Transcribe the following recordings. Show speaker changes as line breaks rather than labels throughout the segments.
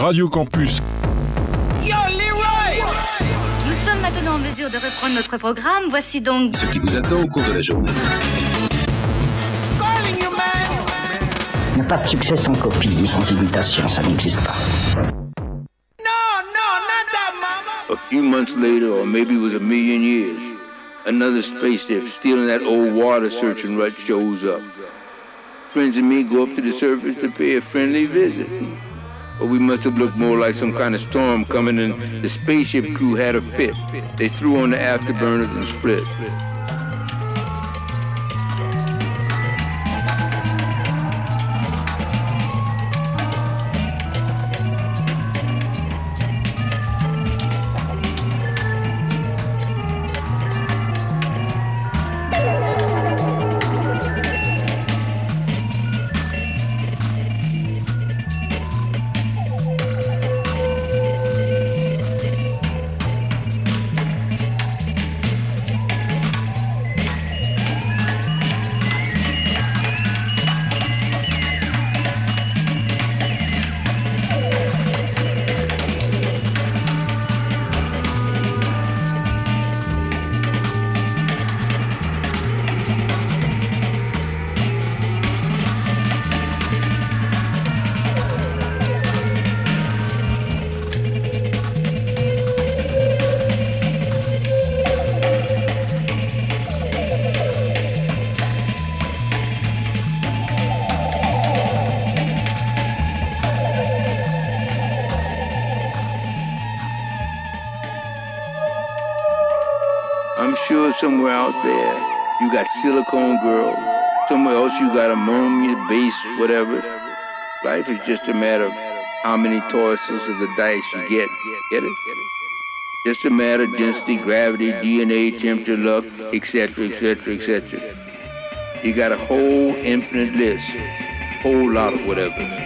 Radio Campus.
Yo, Leroy
Nous sommes maintenant en mesure de reprendre notre programme. Voici donc
Ce qui vous attend au cours de la journée.
Calling you, man
Il n'y a pas de succès sans copie ni sans imitation, ça n'existe pas.
No, no, not that, mama
A few months later, or maybe it was a million years, another spaceship stealing that old water searching rut shows up. Friends and me go up to the surface to pay a friendly visit. But we must have looked more like some kind of storm coming in. the spaceship crew had a fit. They threw on the afterburners and split. Girls. Somewhere else you got ammonia, base, whatever. Life is just a matter of how many tosses of the dice you get. Get it? Just a matter of density, gravity, DNA, temperature, luck, etc., etc., etc. You got a whole infinite list, whole lot of whatever.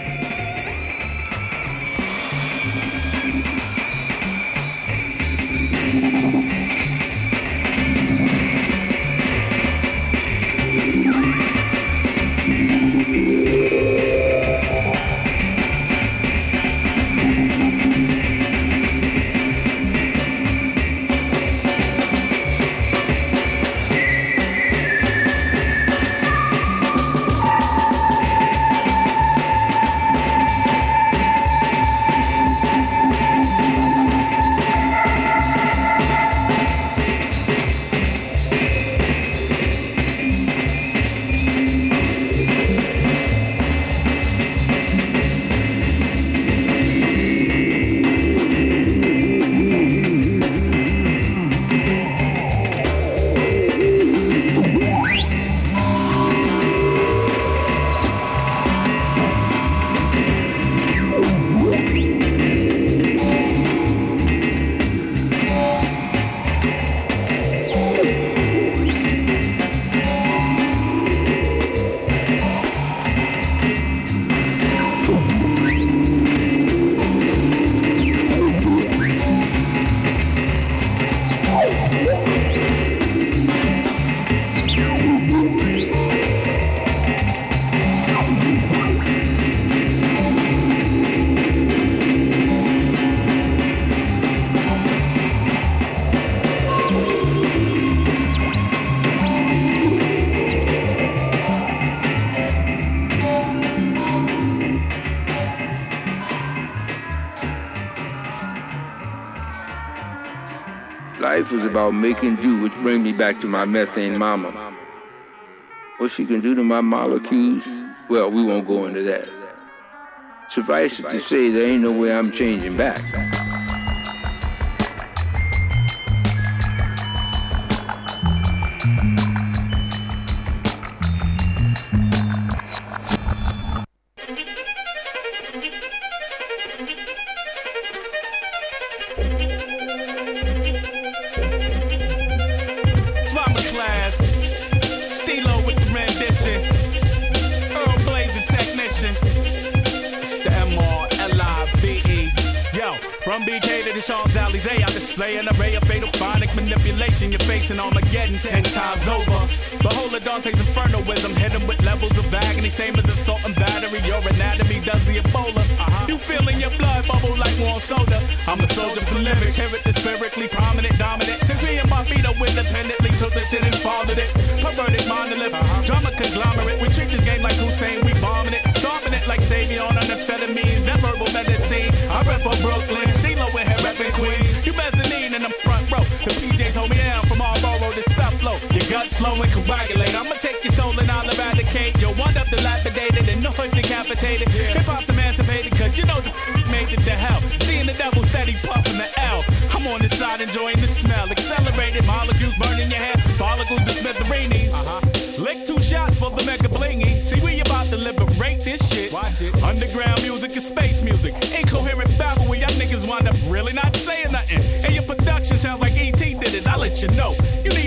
Was about making do, which brings me back to my methane mama. What she can do to my molecules, well, we won't go into that. Suffice it to say, there ain't no way I'm changing back.
Anatomy does the Ebola. Uh-huh. You feeling your blood bubble like warm soda. I'm a soldier for lyrics, hear it spherically prominent, dominant. Since me and my feet up independently, took the tin and folded it. Perverted monolith, uh-huh. drama conglomerate. We treat this game like Hussein, we bombing it. Stomping it like Savion on amphetamines, that verbal medicine. I rep for Brooklyn, Sheila with her reppin' Queens. You mezzanine in the front row. The PJs hold me down from all borough to South Low. Your guts flowing, coagulate. I'ma take your soul and I'll eradicate. You'll wind up dilapidated and hood decapitated. Hip hop's emancipated, cause you know the made it to hell. Seeing the devil steady puffing the L. I'm on this side enjoying the smell. Accelerated molecules burning your hair. Follicles to smithereens. Uh-huh. Lick two shots for the mega blingy. See, we about to liberate this shit. Watch it. Underground music is space music. Incoherent babble where y'all niggas wind up really not saying nothing. And your production sounds like E.T. did it. I'll let you know. You need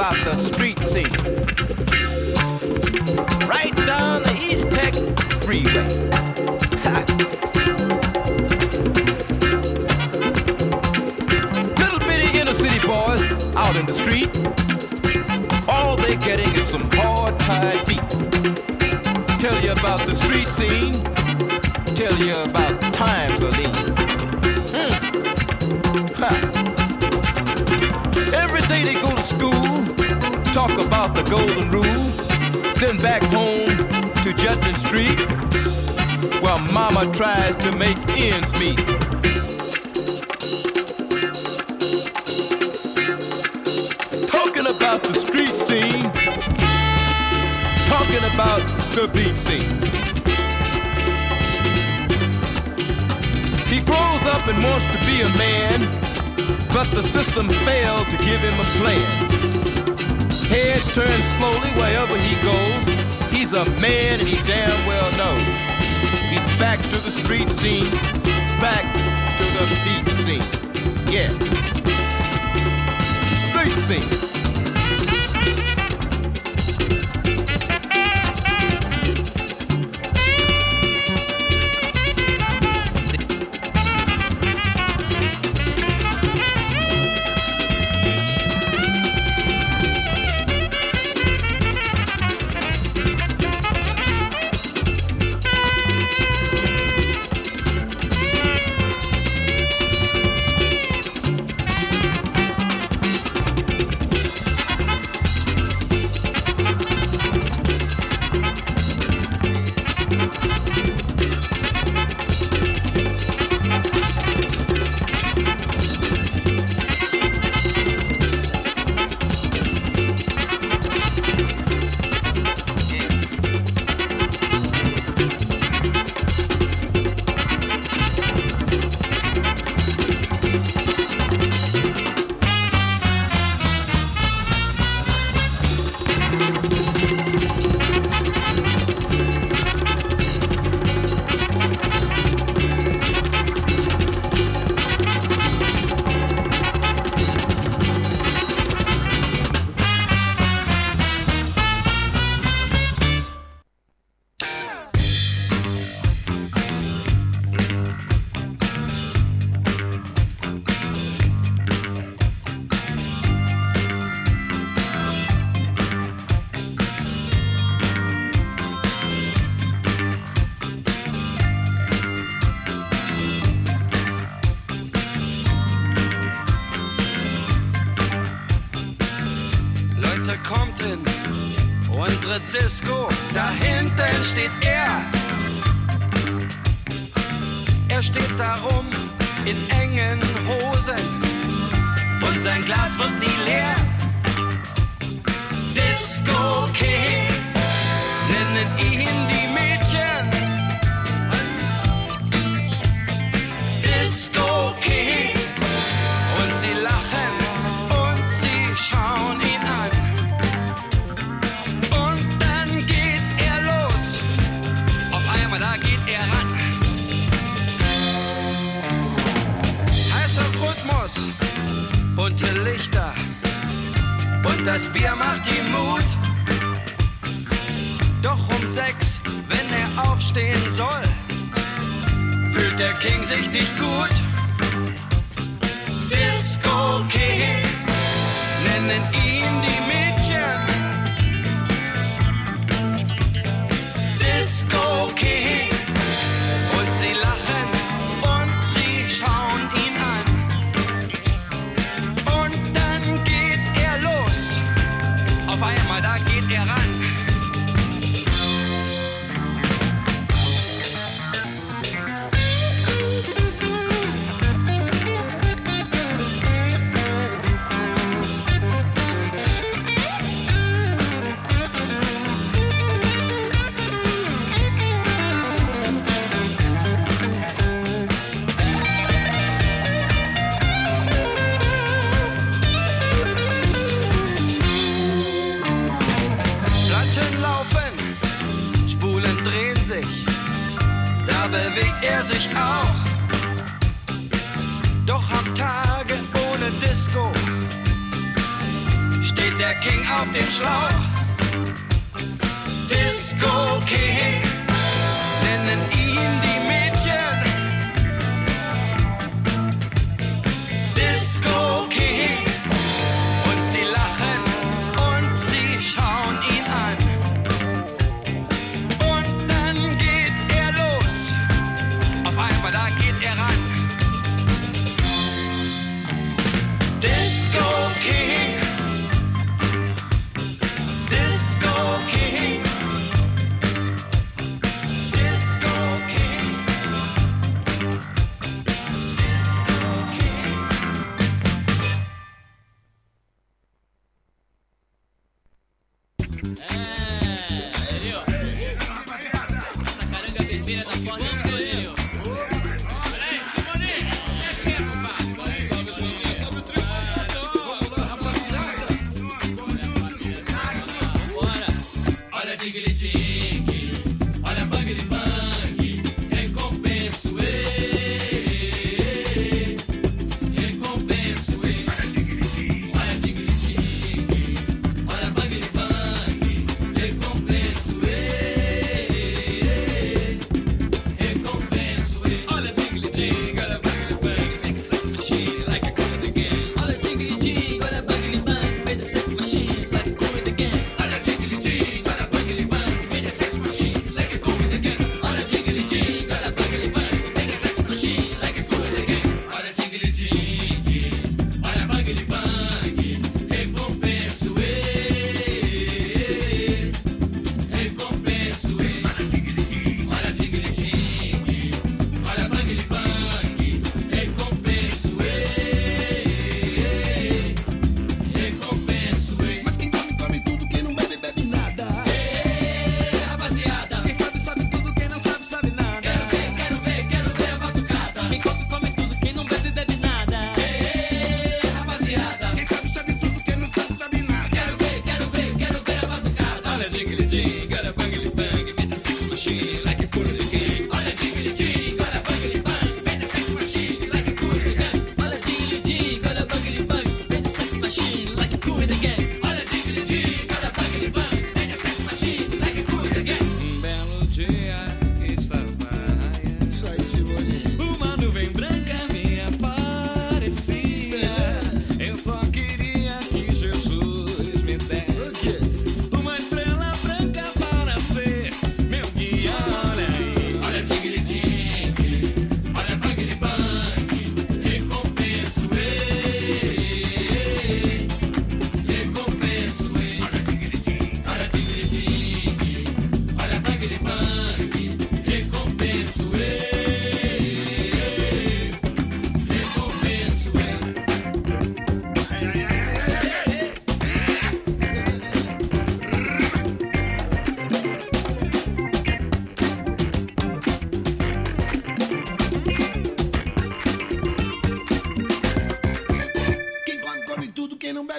about the
street. farmer tries to make ends meet. Talking about the street scene, talking about the beat scene. He grows up and wants to be a man, but the system failed to give him a plan. Heads turn slowly wherever he goes. He's a man and he damn well knows. Back to the street scene. Back to the beat scene. Yes, Street scene.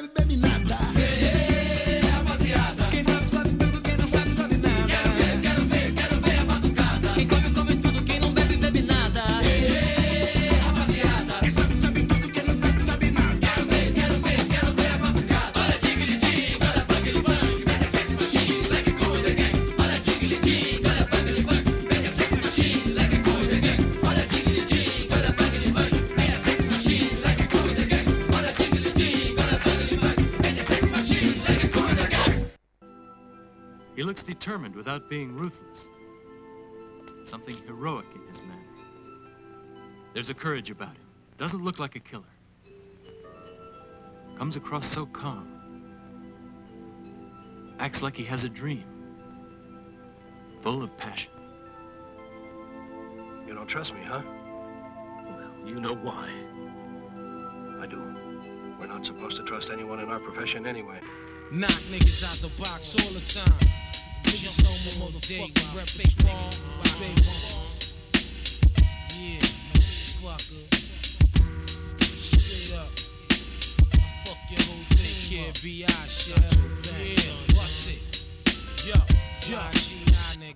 baby, baby, now. without being ruthless. Something heroic in his manner. There's a courage about him. Doesn't look like a killer. Comes across so calm. Acts like he has a dream. Full of passion.
You don't trust me, huh? Well, you know why. I do. We're not supposed to trust anyone in our profession anyway.
Knock niggas out the box all the time niggas more rep fake. Yeah, motherfucker. Straight up. I fuck your whole team. Take care, B.I. shit. Yeah, bust it. Yo, yo, G.I.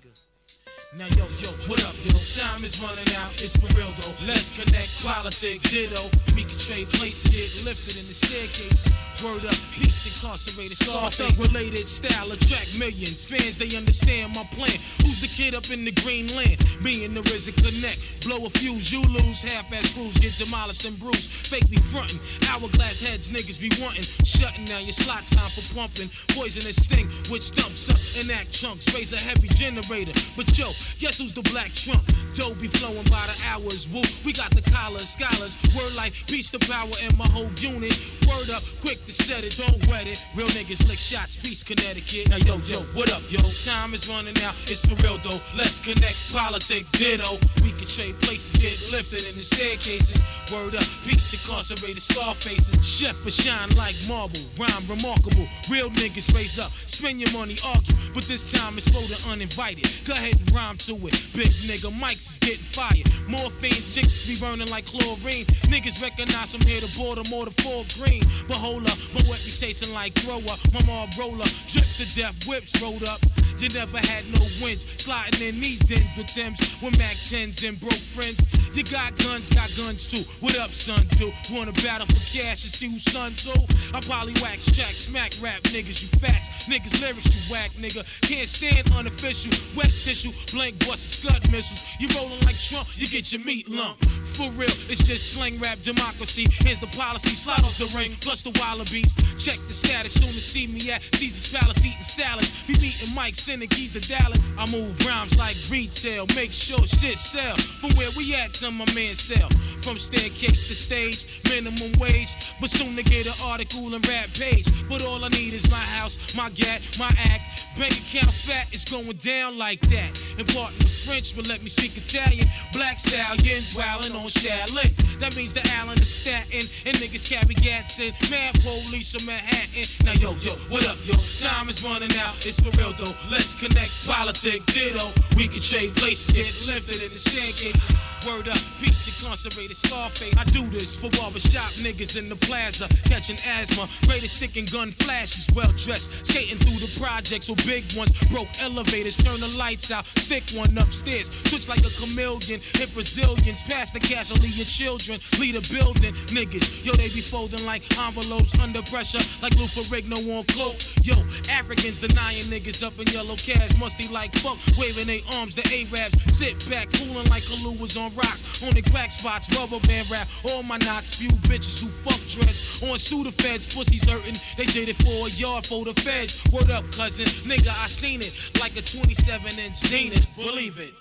Now yo, yo, what up, yo? Time is running out, it's for real though. Let's connect, Quality, ditto. We can trade places, get lifted in the staircase. Word up, peace incarcerated, Scarface related style attract millions. Fans they understand my plan. Who's the kid up in the green land? Me and the RZA connect. Blow a fuse, you lose. Half-ass crews get demolished and bruised. Fake be frontin'. Hourglass heads niggas be wantin'. Shutting down your slot time for pumping. Poisonous sting, which dumps up and act chunks. Raise a heavy generator. But yo, guess who's the black trump? Dough be flowing by the hours. Woo, we got the collars, scholars. Word like beast the power in my whole unit. Word up, quick to set it, don't wet it. Real niggas lick shots, peace, Connecticut. Now yo, yo, what up, yo? Time is running out, it's for real though. Let's connect, politic, ditto. We can trade places, get lifted in the staircases. Word up, peace, incarcerated, scar faces. Chef for shine like marble, rhyme remarkable. Real niggas raise up, spend your money, argue. But this time it's for the uninvited. Go ahead and rhyme to it. Big nigga, mics is getting fired. Morphine chicks be burning like chlorine. Niggas recognize from here to Baltimore to Fort Greene. But hold up, my tasting like thrower. My mom roller, drip to death, whips rolled up. You never had no wins. Sliding in these dens with Tims, with Mac 10s and broke friends. You got guns, got guns too. What up, son? Do wanna battle for cash and see who's son who? I probably wax jack, smack rap niggas, you fats. Niggas lyrics, you whack nigga. Can't stand unofficial. Wet tissue, blank busts, scud missiles. You rolling like Trump, you get your meat lump. For real, it's just slang rap democracy. Here's the policy, slide off the ring, plus the wallabies. Check the status, soon to see me at Caesar's Palace eating salads. Be meeting Mike, keys to Dallas. I move rhymes like retail, make sure shit sell. From where we at to my man sell. From staircase to stage, minimum wage. But soon to get an article and rap page. But all I need is my house, my gat, my act. Bank account fat, it's going down like that. Important French, but let me speak Italian. Black stallions wildin' on Shaolin. That means the Allen is Staten. And niggas carry gats in. Mad police from Manhattan. Now yo, yo, what up, yo? Time is running out. It's for real though. Let's connect. Politic, ditto. We can trade places, get lifted in the staircases. Word up, peace incarcerated Scarface. I do this for barbershop niggas in the plaza, catching asthma. Greatest stick and gun flashes, well dressed, skating through the projects with big ones. Broke elevators, turn the lights out, stick one upstairs. Switch like a chameleon, hit Brazilians, pass the cash, I'll leave your children, lead a building. Niggas, yo, they be folding like envelopes under pressure, like Lou Ferrigno on cloak. Yo, Africans denying niggas up in yellow cabs, musty like fuck, waving their arms, the Arabs sit back, cooling like Kahlua was on rocks, on the crack spots, rubber band rap, all my knots, few bitches who fuck dreads, on Sudafeds, pussies hurting, they did it for a yard for the feds. Word up, cousin, nigga, I seen it, like a 27 inch Zenith, believe it.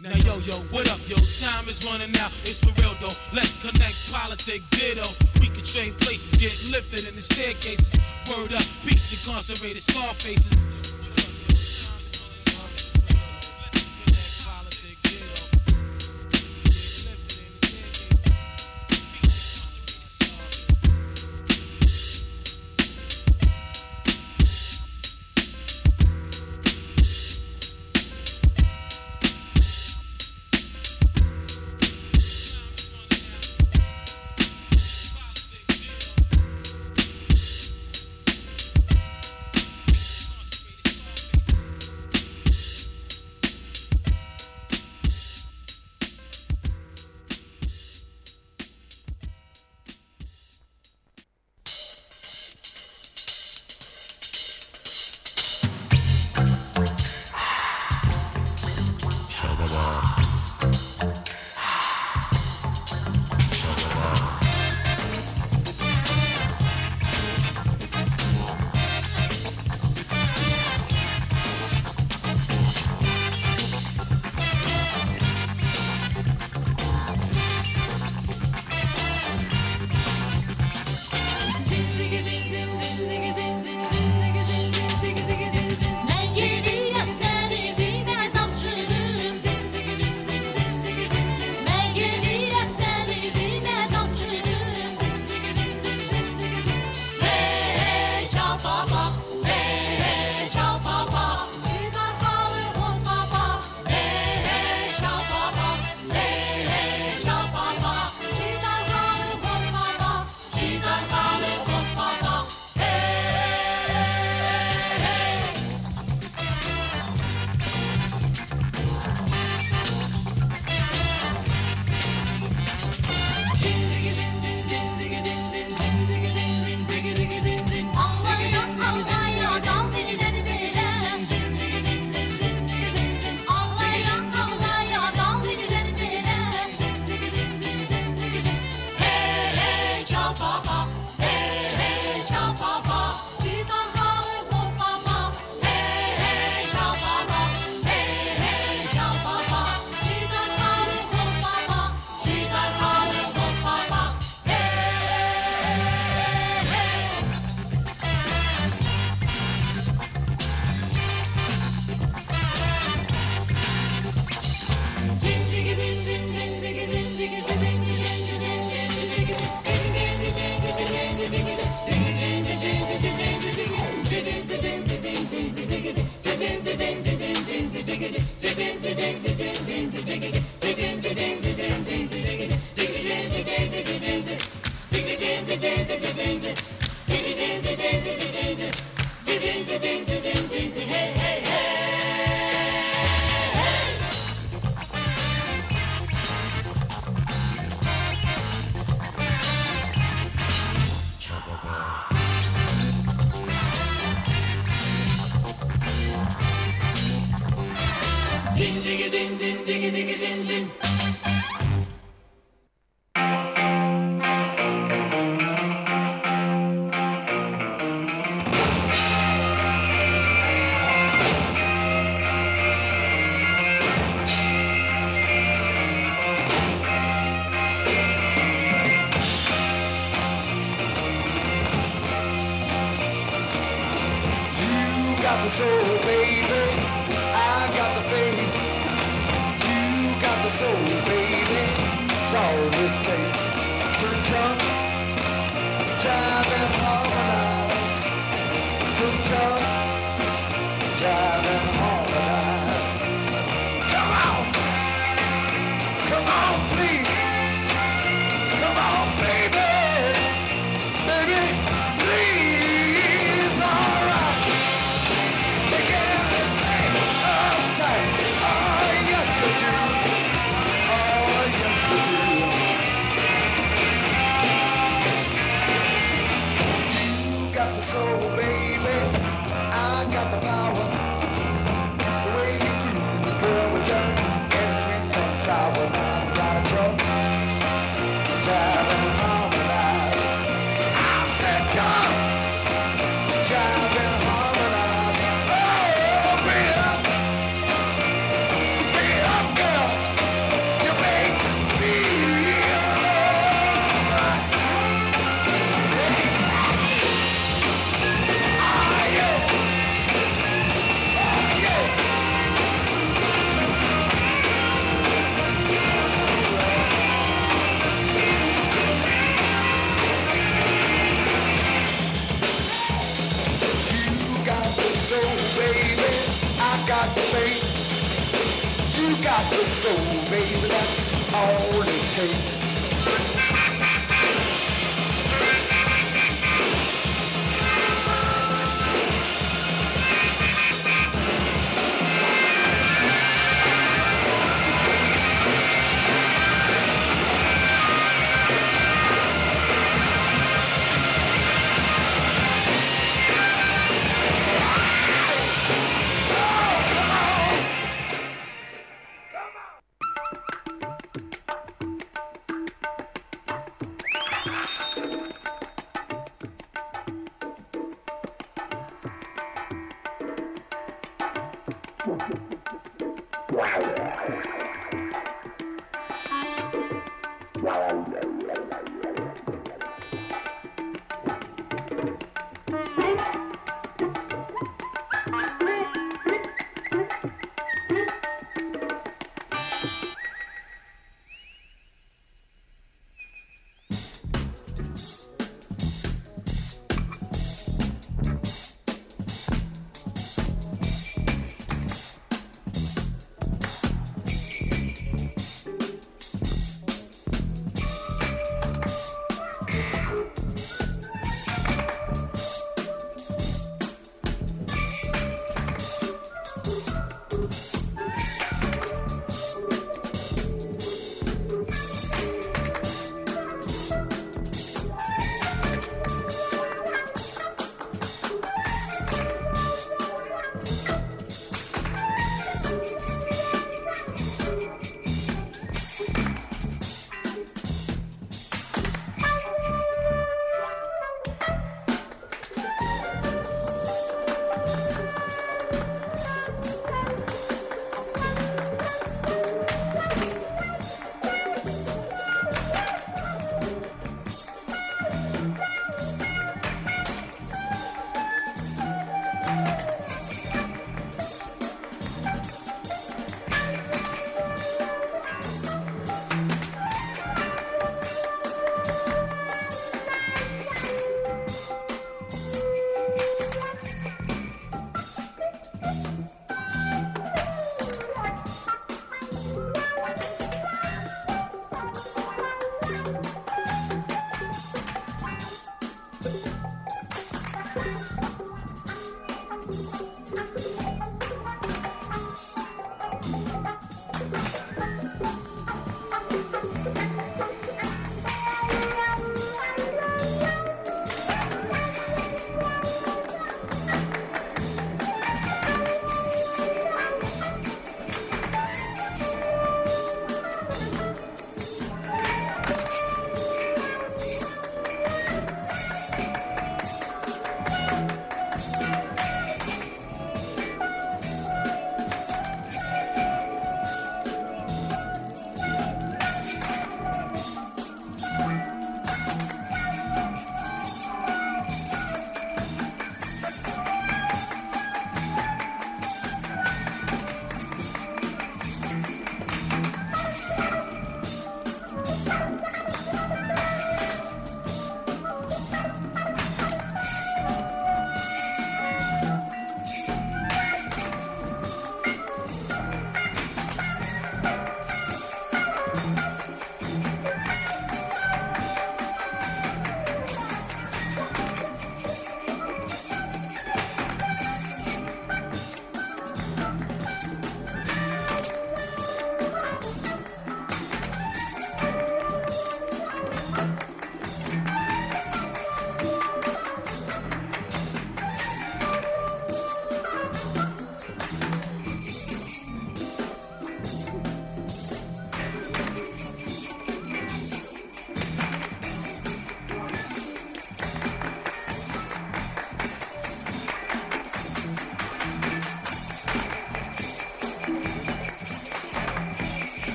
Now yo yo, what up yo? Time is running out, it's for real though. Let's connect, politic, ditto. We can trade places, get lifted in the staircases. Word up, peace incarcerated scar faces.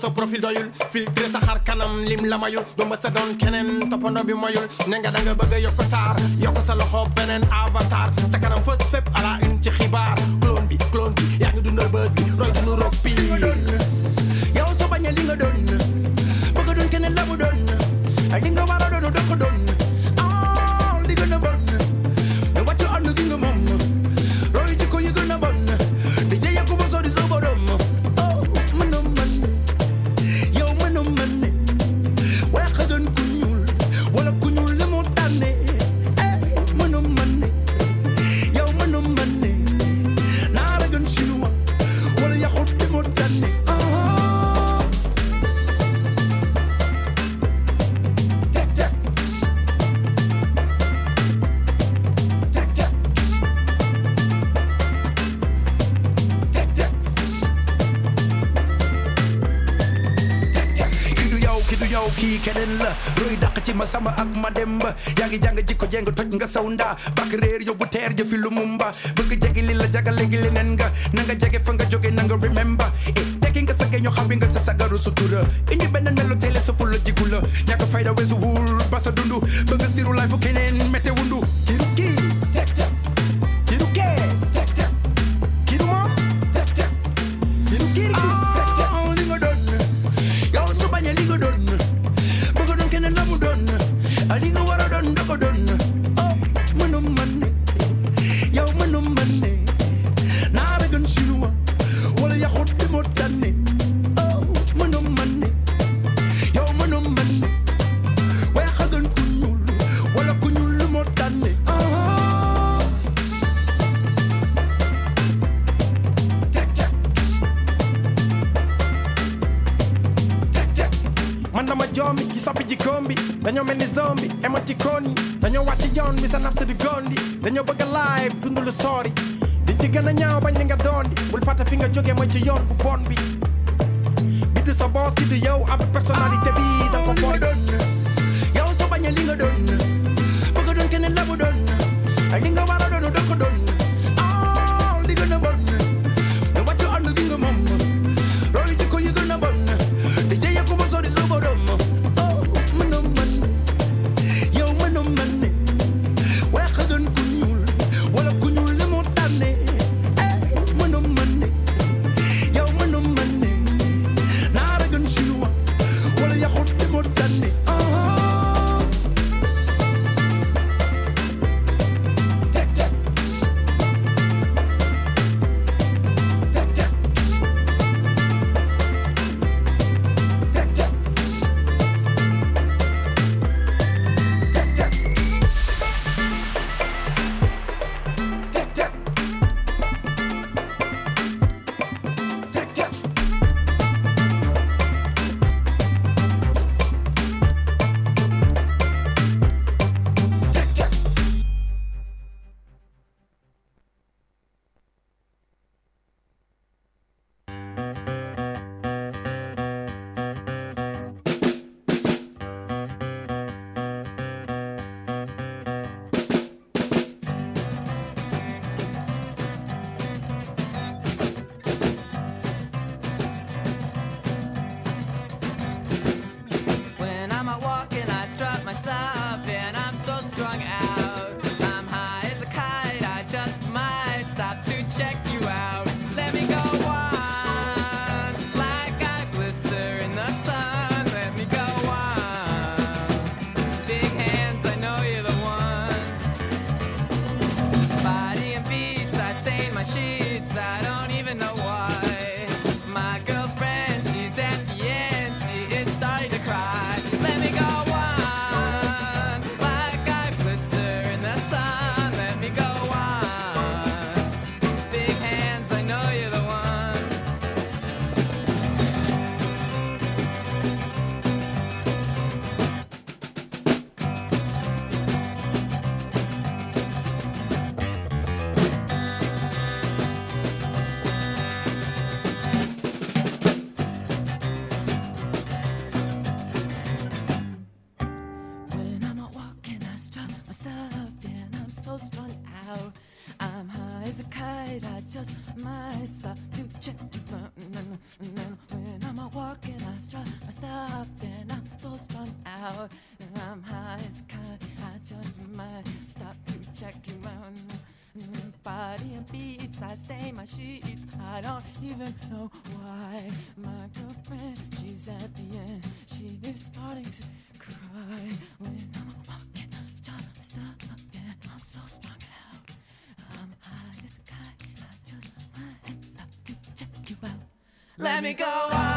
photo profil doyul filtre sa xar kanam lim la mayul. Do ma sa doon keneen toppandoo bi mayul ne nga da nga bëgg a yokk taar yokk sa loxo beneen avatar. Sa kanam fës nga
sawnda bak réer yóbbu teer jëfi lu mumba bëgg jege li la jaga léegi leneen nga na nga jege fa nga jóge na nga remember. tekki nga sa geño xawi nga sa sagaru sutura indi benn nelu teele sa fu la jigu ñàkk fayda weesu wul ba sa bëgg siru laay keneen
even know why. My girlfriend, she's at the end. She is starting to cry when I'm walking. Stop, stop, and I'm so strung out. I'm high as a kite. I just might stop to check you out. Let me go on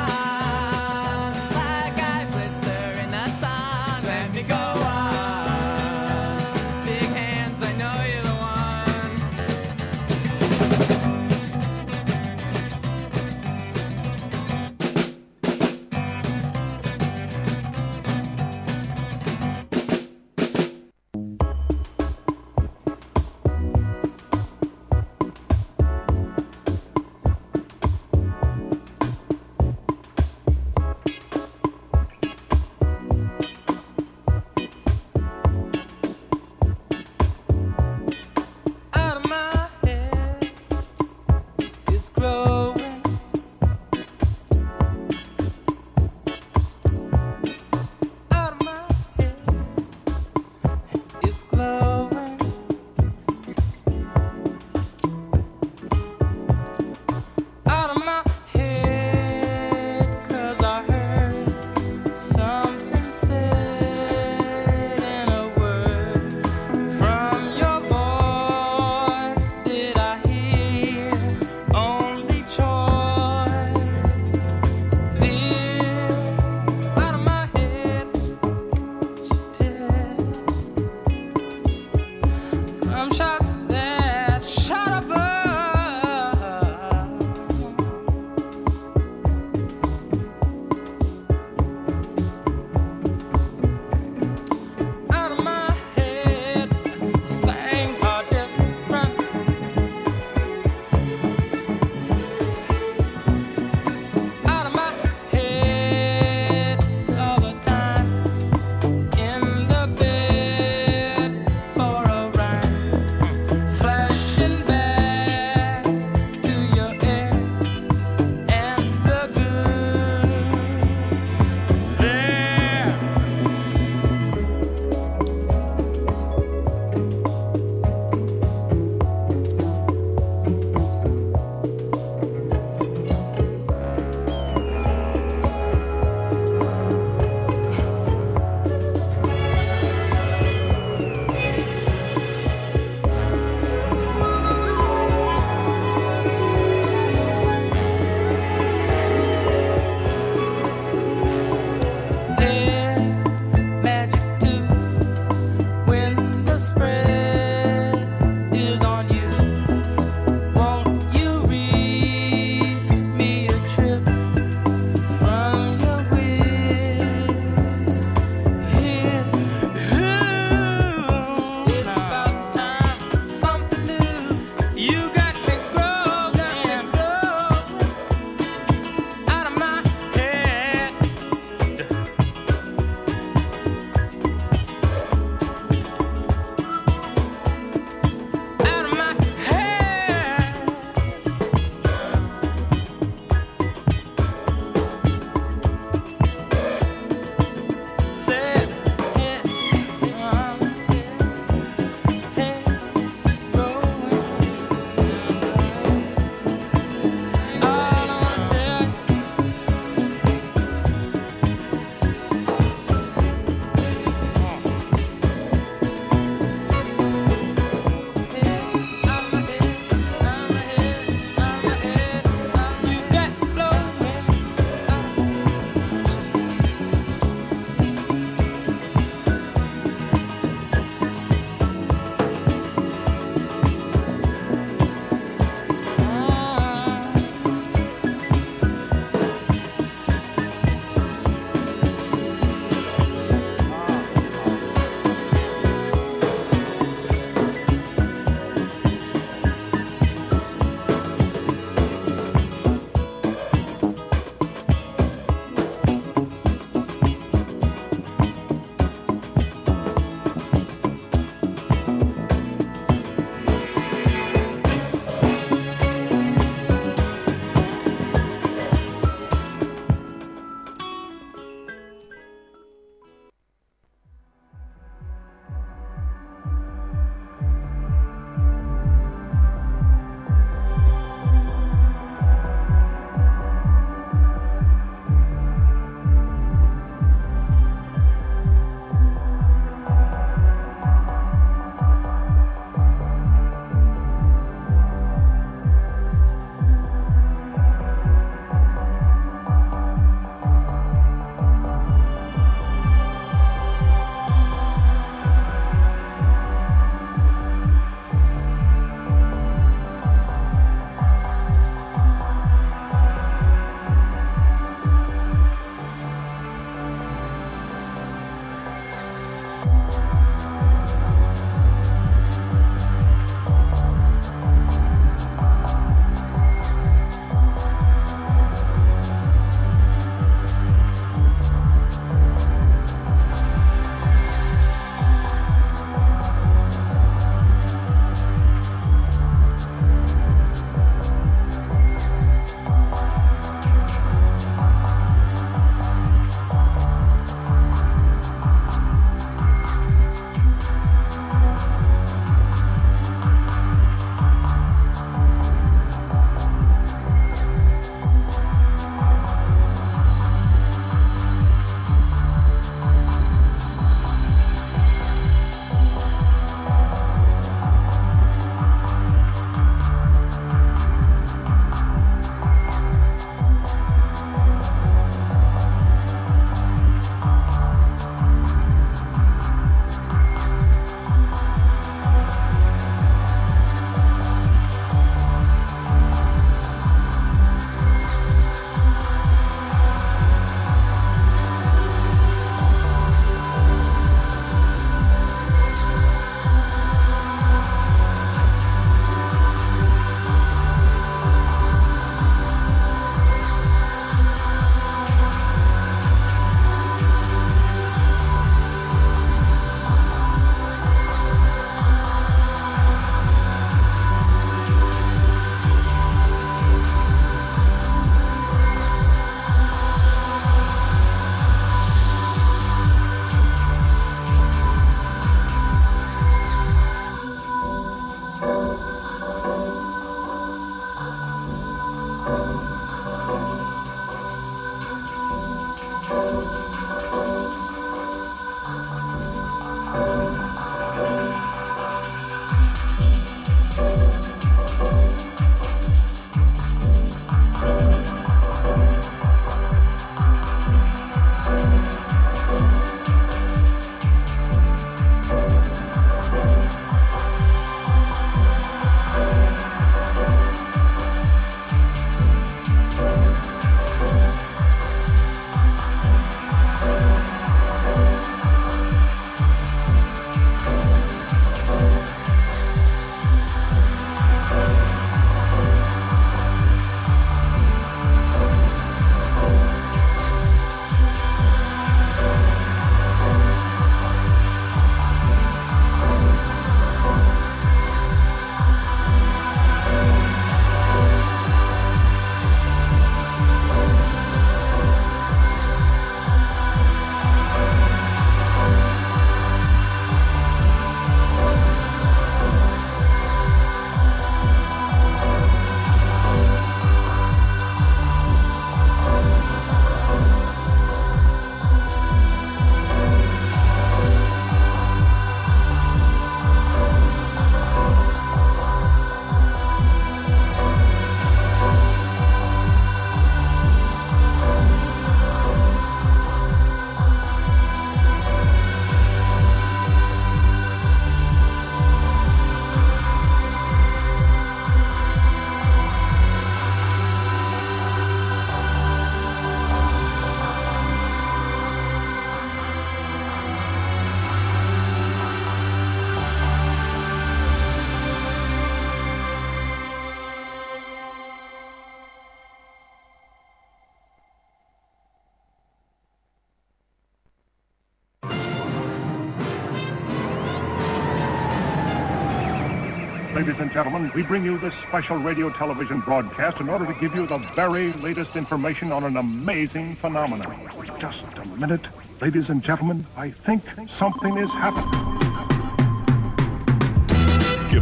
gentlemen, we bring you this special radio television broadcast in order to give you the very latest information on an amazing phenomenon. Just a minute. Ladies and gentlemen, I think something is happening.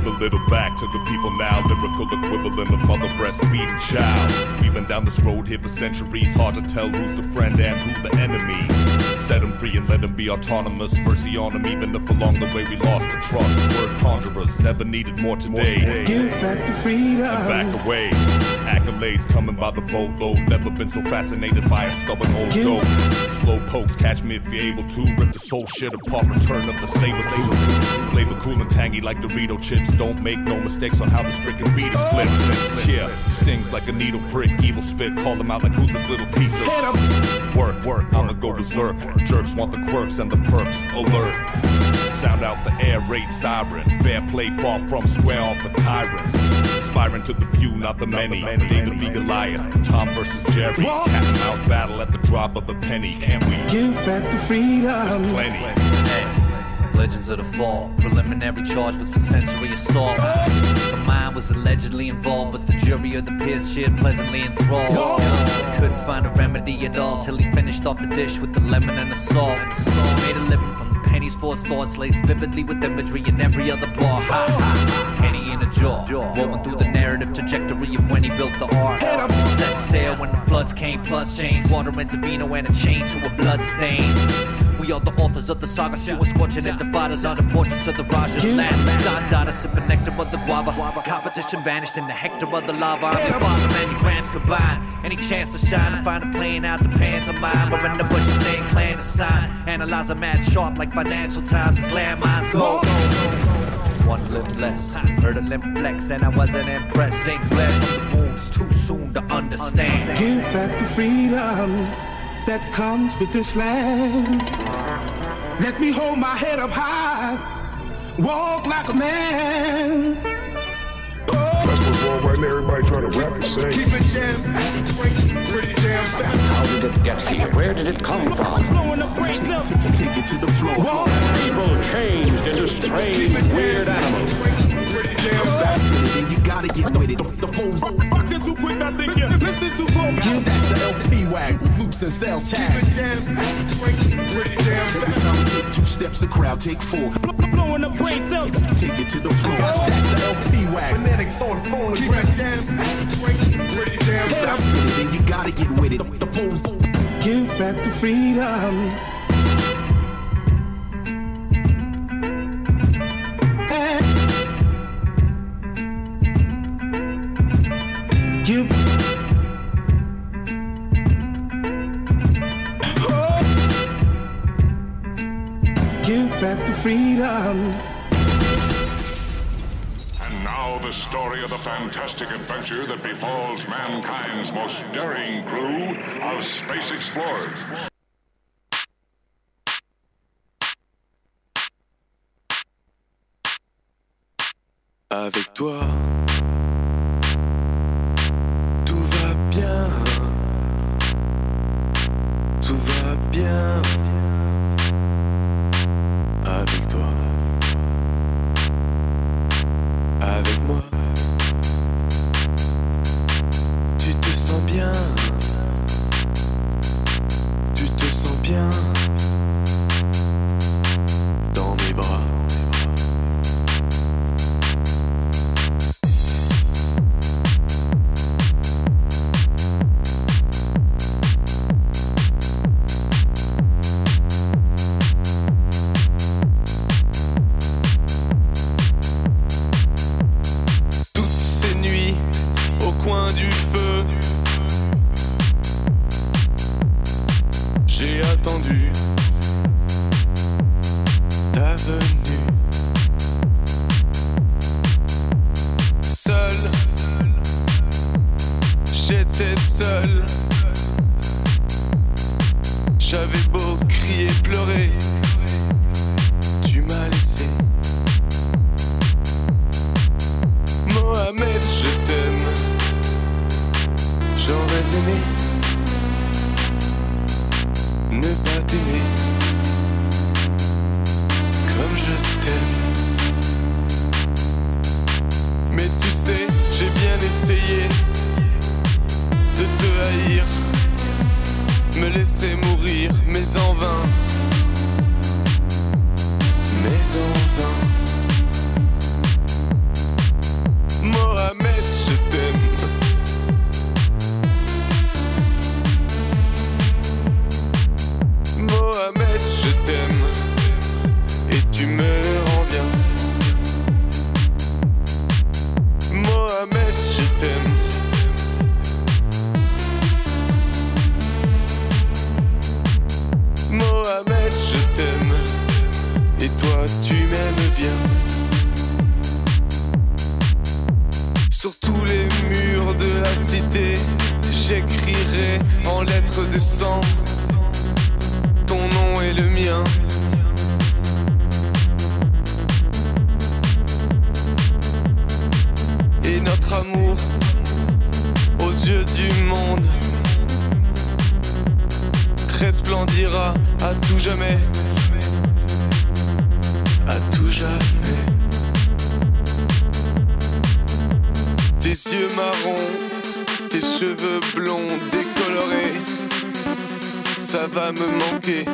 Give a little back to the people now, lyrical equivalent of mother breastfeeding child. We've been down this road here for centuries, hard to tell who's the friend and who the enemy. Set them free and let them be autonomous. Mercy on them, even if along the way we lost the trust. Word conjurers, never needed more today.
Give back the freedom.
And back away. Accolades coming by the boatload. Never been so fascinated by a stubborn old goat. Slow pokes, catch me if you're able to. Rip the soul shit apart, return up the saber tooth. Flavor cool and tangy like Dorito chips. Don't make no mistakes on how this freaking beat is flipped. Yeah, stings like a needle prick. Evil spit, call them out like who's this little piece of work. Work, I'ma go berserk. Jerks want the quirks and the perks. Alert. Sound out the air raid siren. Fair play far from square off for tyrants. Aspiring to the few, not the many. David v. Goliath, Tom versus Jerry. Cat and mouse battle at the drop of a penny. Can't we
Give back the freedom.
There's plenty.
Legends of the Fall. Preliminary charge was for sensory assault. The mind was allegedly involved, but the jury or the peers shared pleasantly enthralled. Couldn't find a remedy at all till he finished off the dish with the lemon and the salt. Made a living from the pennies, forced thoughts laced vividly with imagery in every other bar. Ha ha. Penny in a jaw, woven through the narrative trajectory of when he built the art. Set sail when the floods came, plus change. Water into vino and a chain to a blood stain. We are the authors of the saga, spewing scorching and dividers on the portraits of the Rajas. Last Don Dada sipping nectar of the guava. Competition vanished in the hector of the lava. I'm your father, many grants combined. Any chance to shine and find a plane out the pants of mine. We're in the bushes staying clandestine. Analyze a mad sharp like financial times landmines go. One limb less, heard a limb flex, and I wasn't impressed. Ain't bled the wounds too soon to understand.
Give back the freedom that comes with this land. Let me hold my head up high, walk like a man.
That's what's wrong right now. Everybody trying to rap the same. Keep it jam pretty damn fast.
How did it get here? Where did it come from?
Take it to the floor.
People changed into strange, weird animals.
You gotta get with it. The, the phone's fucking too quick, I think you listen to phone. Stacks of LP wag with loops and sales tag. Every time take two steps, the crowd take four.
Blowing the brain cells.
Take it to the floor. LP wag. Phonetics on phone. Keep it. Pretty damn fast. You gotta get with it. The, phone's
Give back the freedom. The.
And now the story of the fantastic adventure that befalls mankind's most daring crew of space explorers.
Avec toi, resplendira à tout jamais. À tout jamais. Tes yeux marrons, tes cheveux blonds décolorés, ça va me manquer.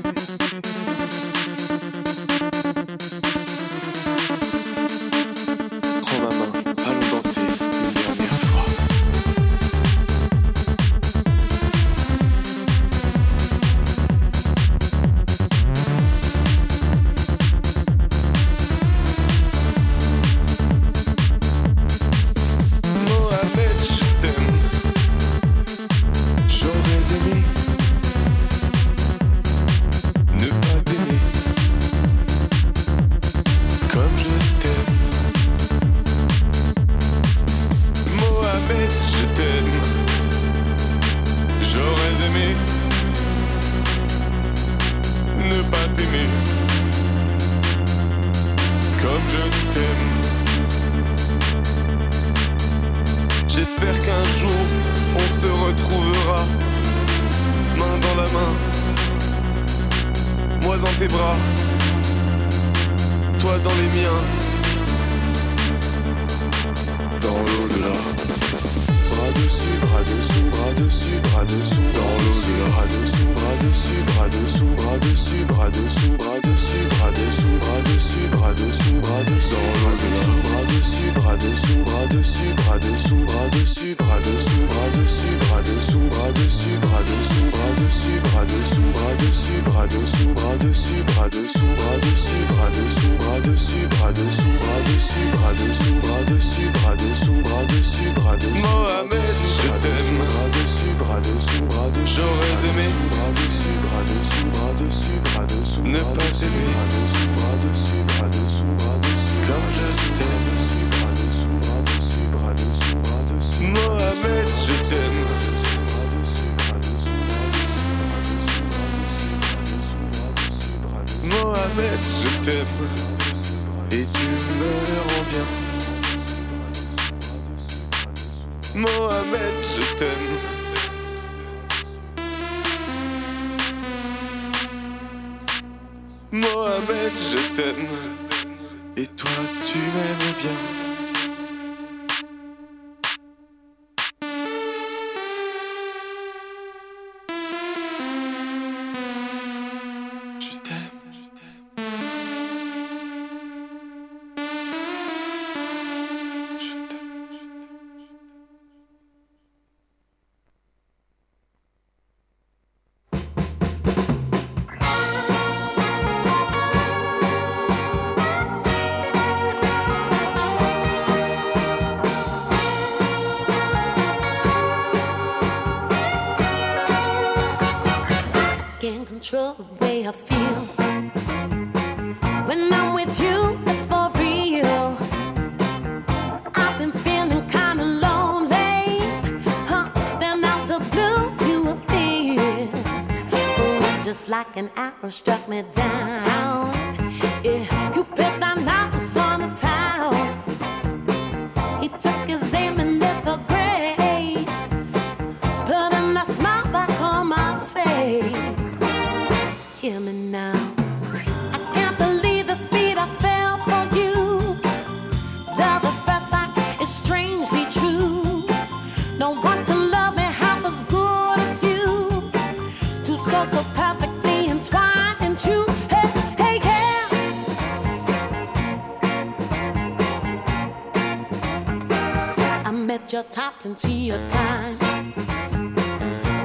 my plenty of time.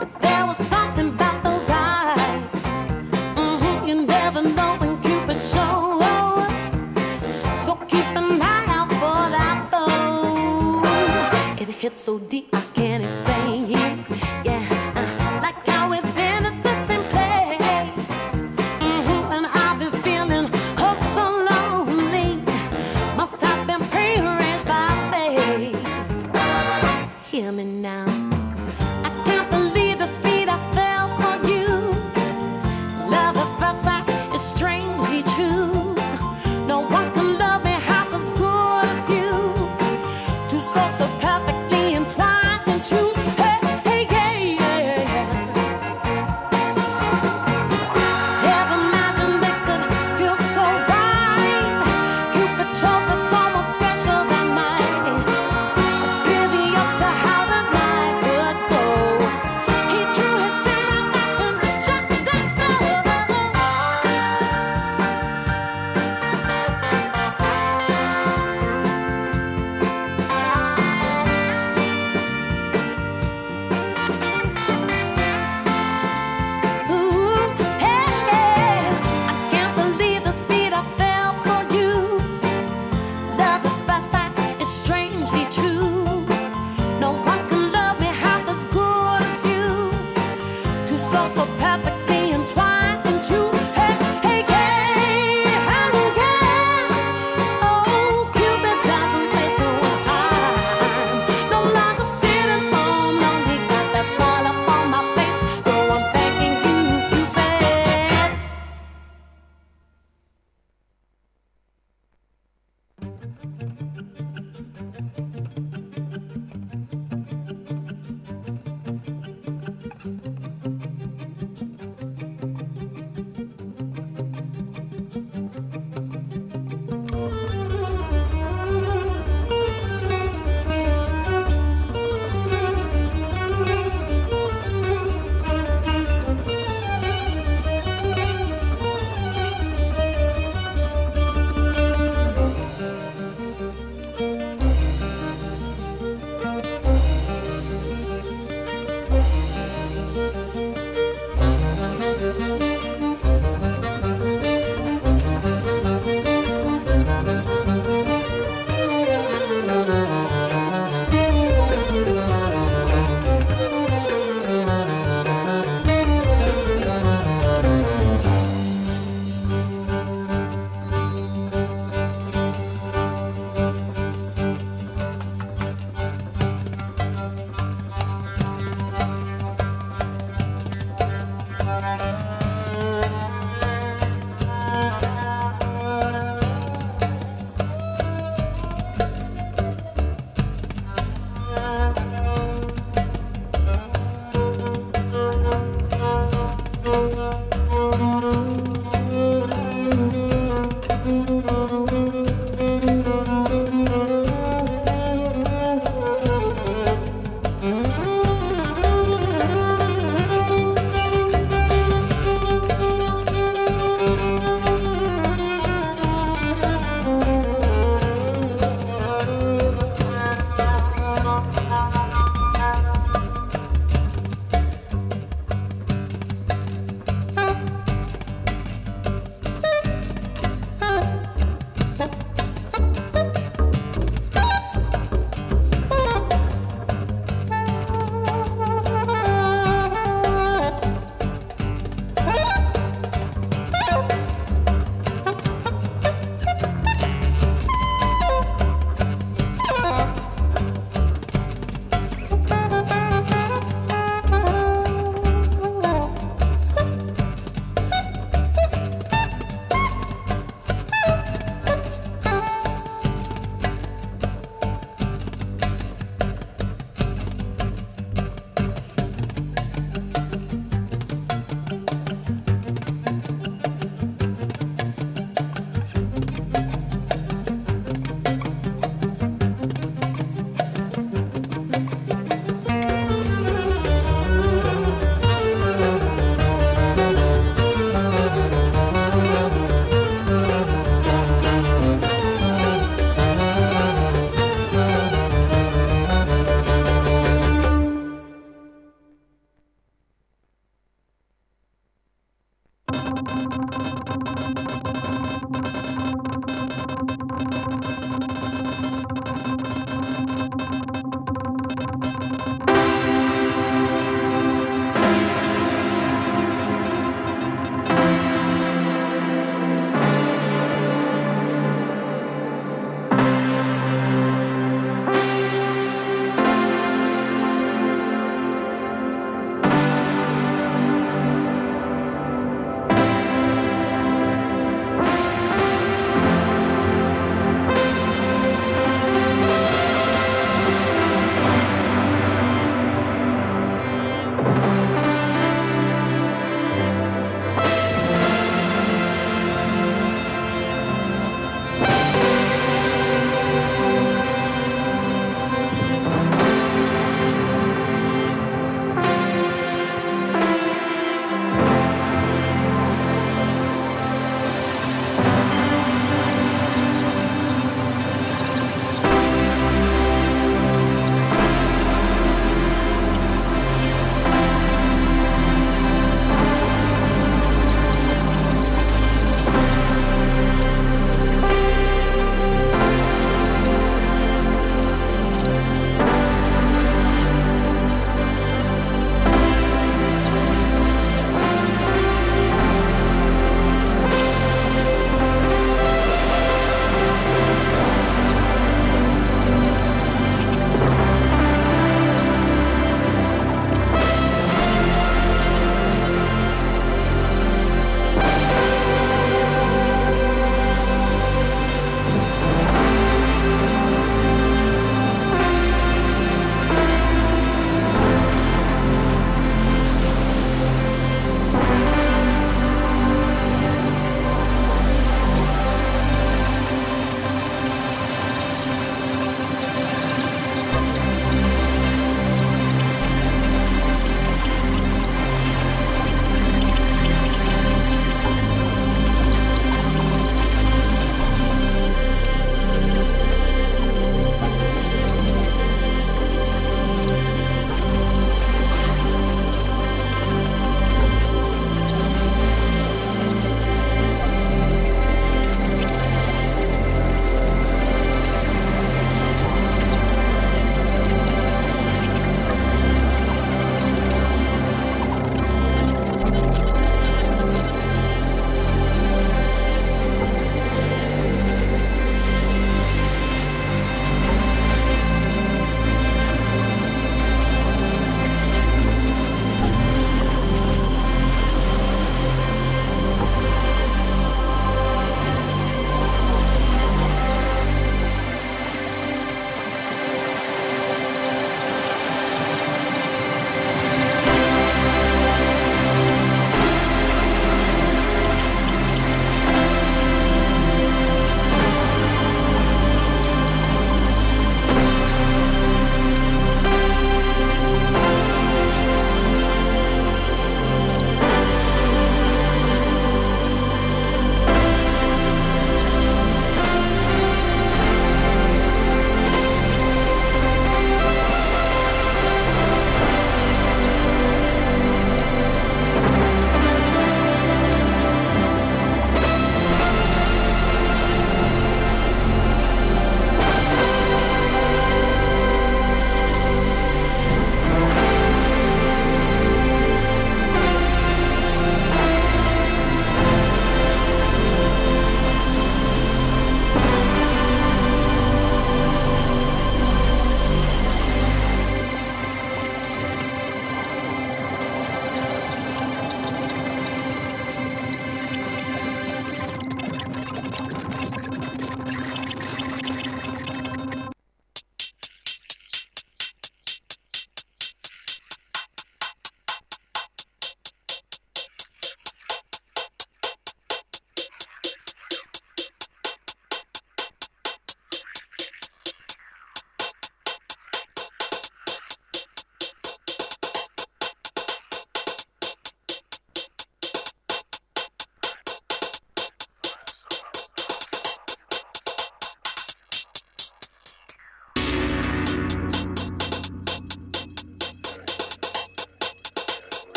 But there was something about those eyes. Mm-hmm, you never know when Cupid shows. So keep an eye out for that bow. It hits so deep.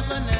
Never, never